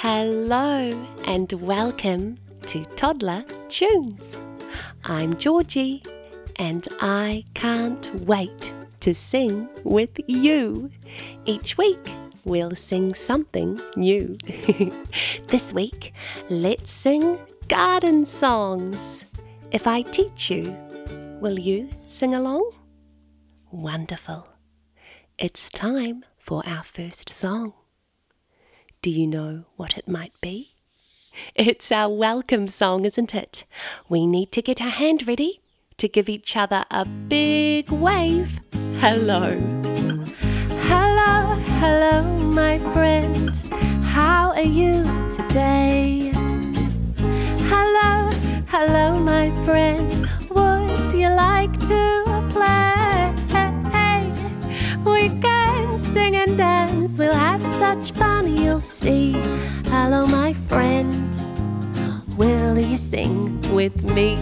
Hello and welcome to Toddler Tunes. I'm Georgie and I can't wait to sing with you. Each week we'll sing something new. this week, let's sing garden songs. If I teach you, will you sing along? Wonderful. It's time for our first song. Do you know what it might be? It's our welcome song, isn't it? We need to get our hand ready to give each other a big wave. Hello. Hello, hello, my friend. How are you today? Hello, hello, my friend. Would you like to play? We can sing and dance. We'll have such fun, you'll see. Hello, my friend. Will you sing with me?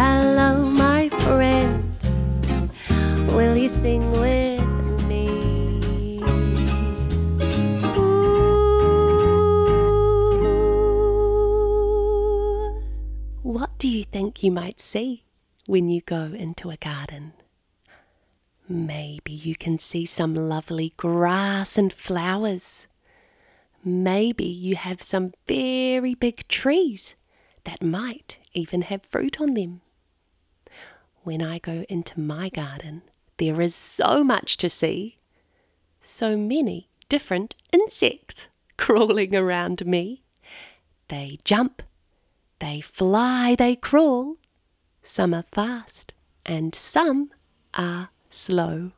Hello, my friend. Will you sing with me? What do you think you might see when you go into a garden? Maybe you can see some lovely grass and flowers. Maybe you have some very big trees that might even have fruit on them. When I go into my garden, there is so much to see, so many different insects crawling around me. They jump, they fly, they crawl. Some are fast, and some are slow.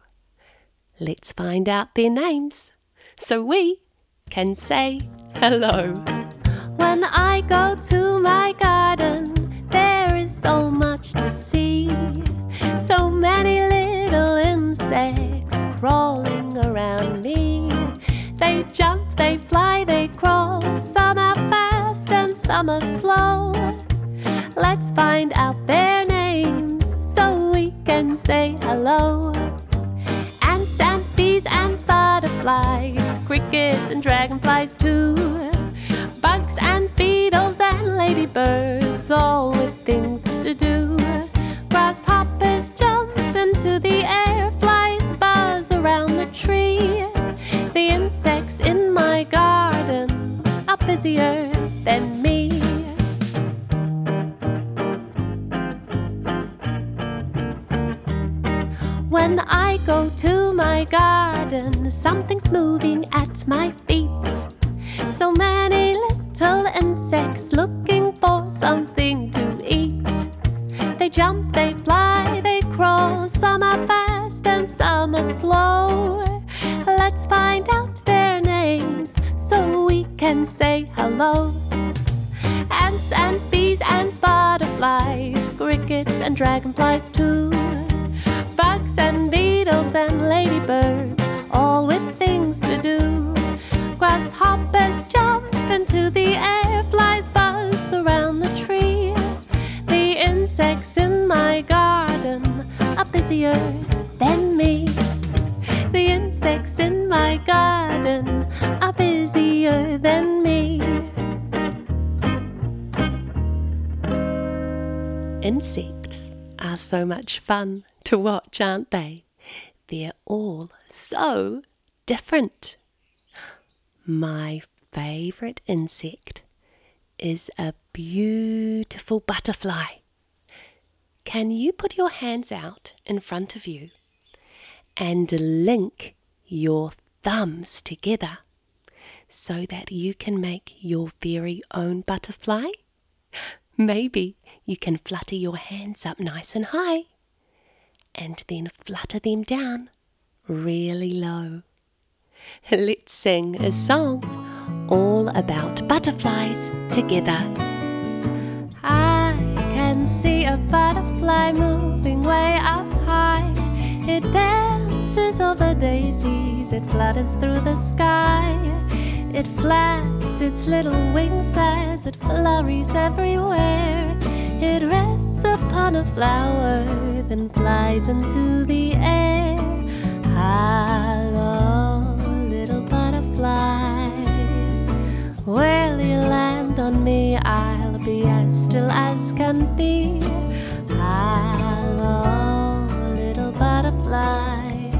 Let's find out their names so we can say hello. When I go to my garden, there is so much to see. So many little insects crawling around me. They jump, they fly, they crawl. Some are fast and some are slow. Let's find out their say hello. Ants and bees and butterflies, crickets and dragonflies too. When I go to my garden, something's moving at my feet. So many little insects looking for something to eat. They jump, they fly, they crawl. Some are fast and some are slow. Let's find out their names so we can say hello. Ants and bees and butterflies, crickets and dragonflies too. And beetles and ladybirds, all with things to do. Grasshoppers jump into the air, flies buzz around the tree. The insects in my garden are busier than me. The insects in my garden are busier than me. Insects are so much fun to watch, aren't they? They're all so different. My favourite insect is a beautiful butterfly. Can you put your hands out in front of you and link your thumbs together so that you can make your very own butterfly? Maybe you can flutter your hands up nice and high and then flutter them down really low. Let's sing a song all about butterflies together. I can see a butterfly moving way up high. It dances over daisies, it flutters through the sky. It flaps its little wings as it flurries everywhere. It rests upon a flower, and flies into the air. Hello, little butterfly. Will you land on me? I'll be as still as can be. Hello, little butterfly.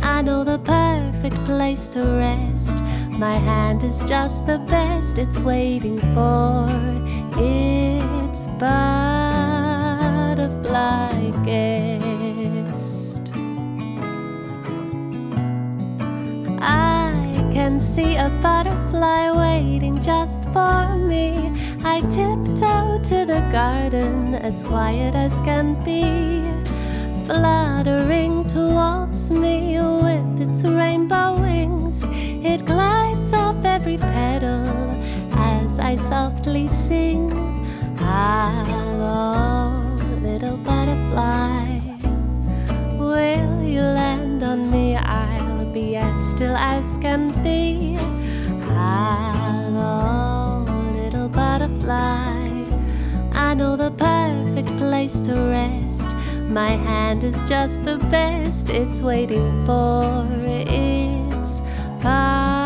I know the perfect place to rest. My hand is just the best, it's waiting for. See a butterfly waiting just for me. I tiptoe to the garden as quiet as can be, fluttering towards me with its rainbow wings. It glides off every petal as I softly sing. Ah, Hello, little butterfly. Still as can be. Hello, little butterfly. I know the perfect place to rest. My hand is just the best. It's waiting for its butterfly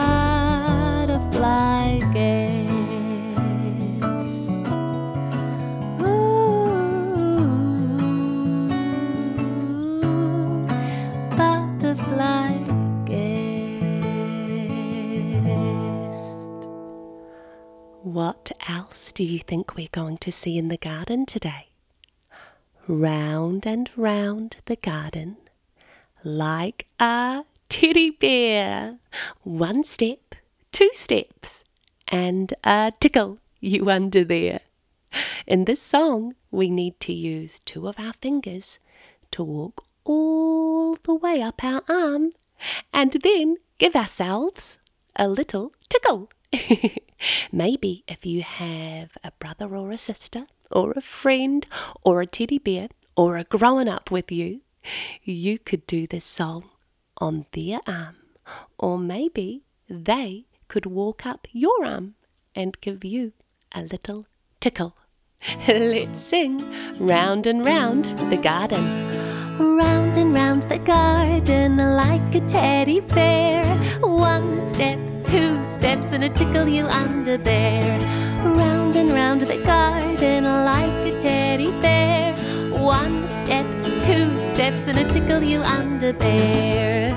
What else do you think we're going to see in the garden today? Round and round the garden, like a teddy bear. One step, two steps, and a tickle you under there. In this song, we need to use two of our fingers to walk all the way up our arm and then give ourselves a little tickle. Maybe if you have a brother or a sister, or a friend, or a teddy bear, or a grown up with you, you could do this song on their arm. Or maybe they could walk up your arm and give you a little tickle. Let's sing round and round the garden. Round and round the garden like a teddy bear. One step, two steps, and a tickle you under there. Round and round the garden like a teddy bear. One step, two steps, and a tickle you under there.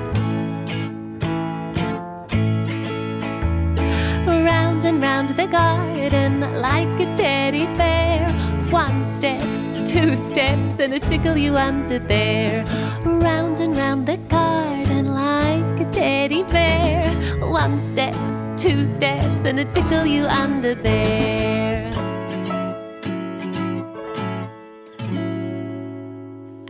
Round and round the garden like a teddy bear. One step, two steps, and a tickle you under there. Round One step, two steps, and a tickle you under there.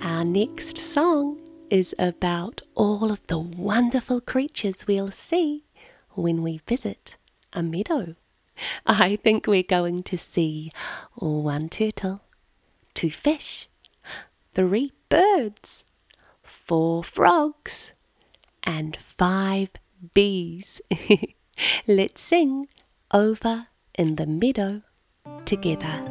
Our next song is about all of the wonderful creatures we'll see when we visit a meadow. I think we're going to see one turtle, two fish, three birds, four frogs, and five bees. Let's sing over in the meadow together.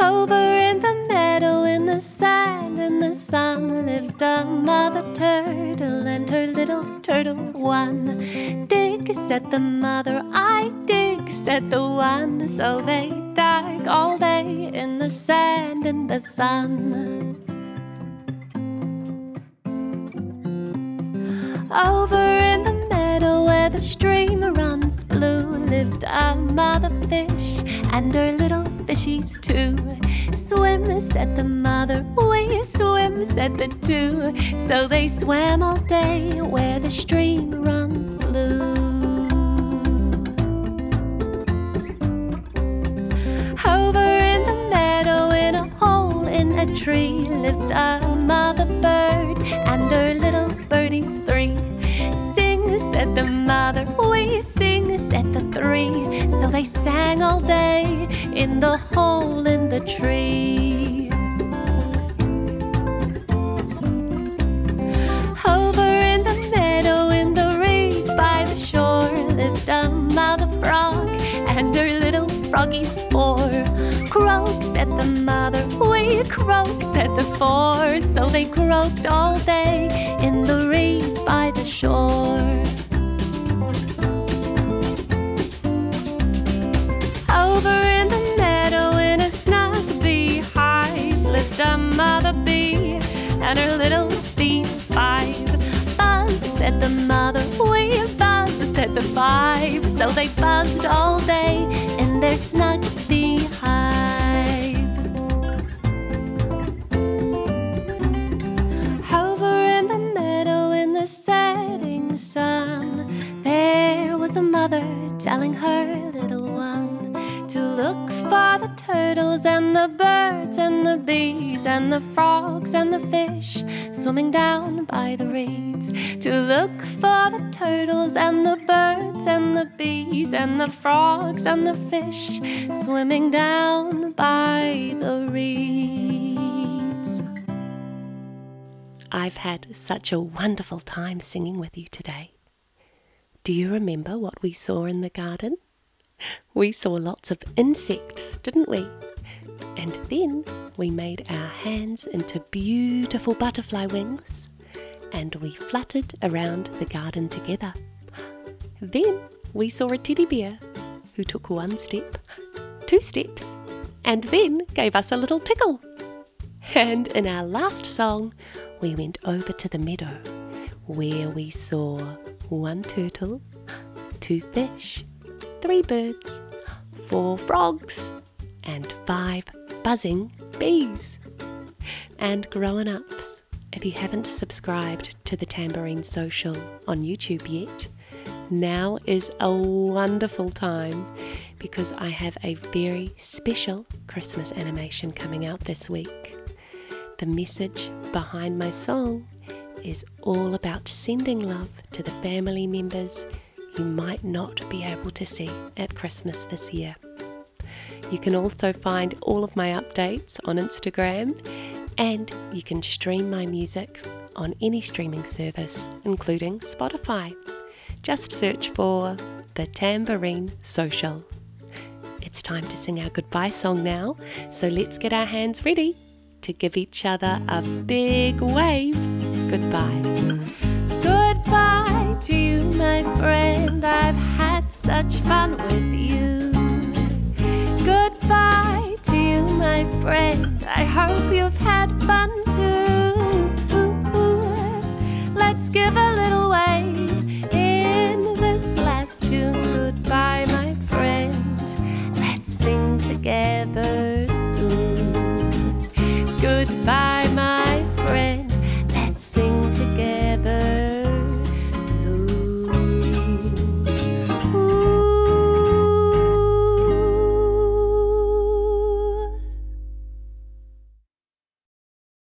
Over in the meadow, in the sand, in the sun, lived a mother turtle and her little turtle one. Dig, said the mother, I dig, said the one. So they dug all day in the sand, in the sun. Over in the meadow where the stream runs blue lived a mother fish and her little fishies too. Swim, said the mother, we swim, said the two. So they swam all day where the stream runs blue. Over in the meadow, in a hole in a tree, lived a mother bird and her little said the mother, we sing, said the three. So they sang all day in the hole in the tree. Over in the meadow, in the reeds by the shore, lived a mother frog and her little froggies four. Croak, said the mother, we croak, said the four. So they croaked all day in the reeds by the shore. and her little feet five. Buzz, said the mother, we buzz, said the five. So they buzzed all day in their snug beehive. Over in the meadow in the setting sun, there was a mother telling her little one to look for the turtles and the birds and the bees and the frogs and the fish swimming down by the reeds to look for the turtles and the birds and the bees and the frogs and the fish swimming down by the reeds. I've had such a wonderful time singing with you today. Do you remember what we saw in the garden? We saw lots of insects, didn't we? And then we made our hands into beautiful butterfly wings and we fluttered around the garden together. Then we saw a teddy bear who took one step, two steps, and then gave us a little tickle. And in our last song, we went over to the meadow where we saw one turtle, two fish, three birds, four frogs, and five buzzing bees. And grown ups, if you haven't subscribed to the Tambourine Social on YouTube yet, now is a wonderful time because I have a very special Christmas animation coming out this week. The message behind my song is all about sending love to the family members you might not be able to see at Christmas this year. You can also find all of my updates on Instagram and you can stream my music on any streaming service, including Spotify. Just search for The Tambourine Social. It's time to sing our goodbye song now, so let's get our hands ready to give each other a big wave goodbye. much fun with you. Goodbye to you, my friend. I hope you've had fun too.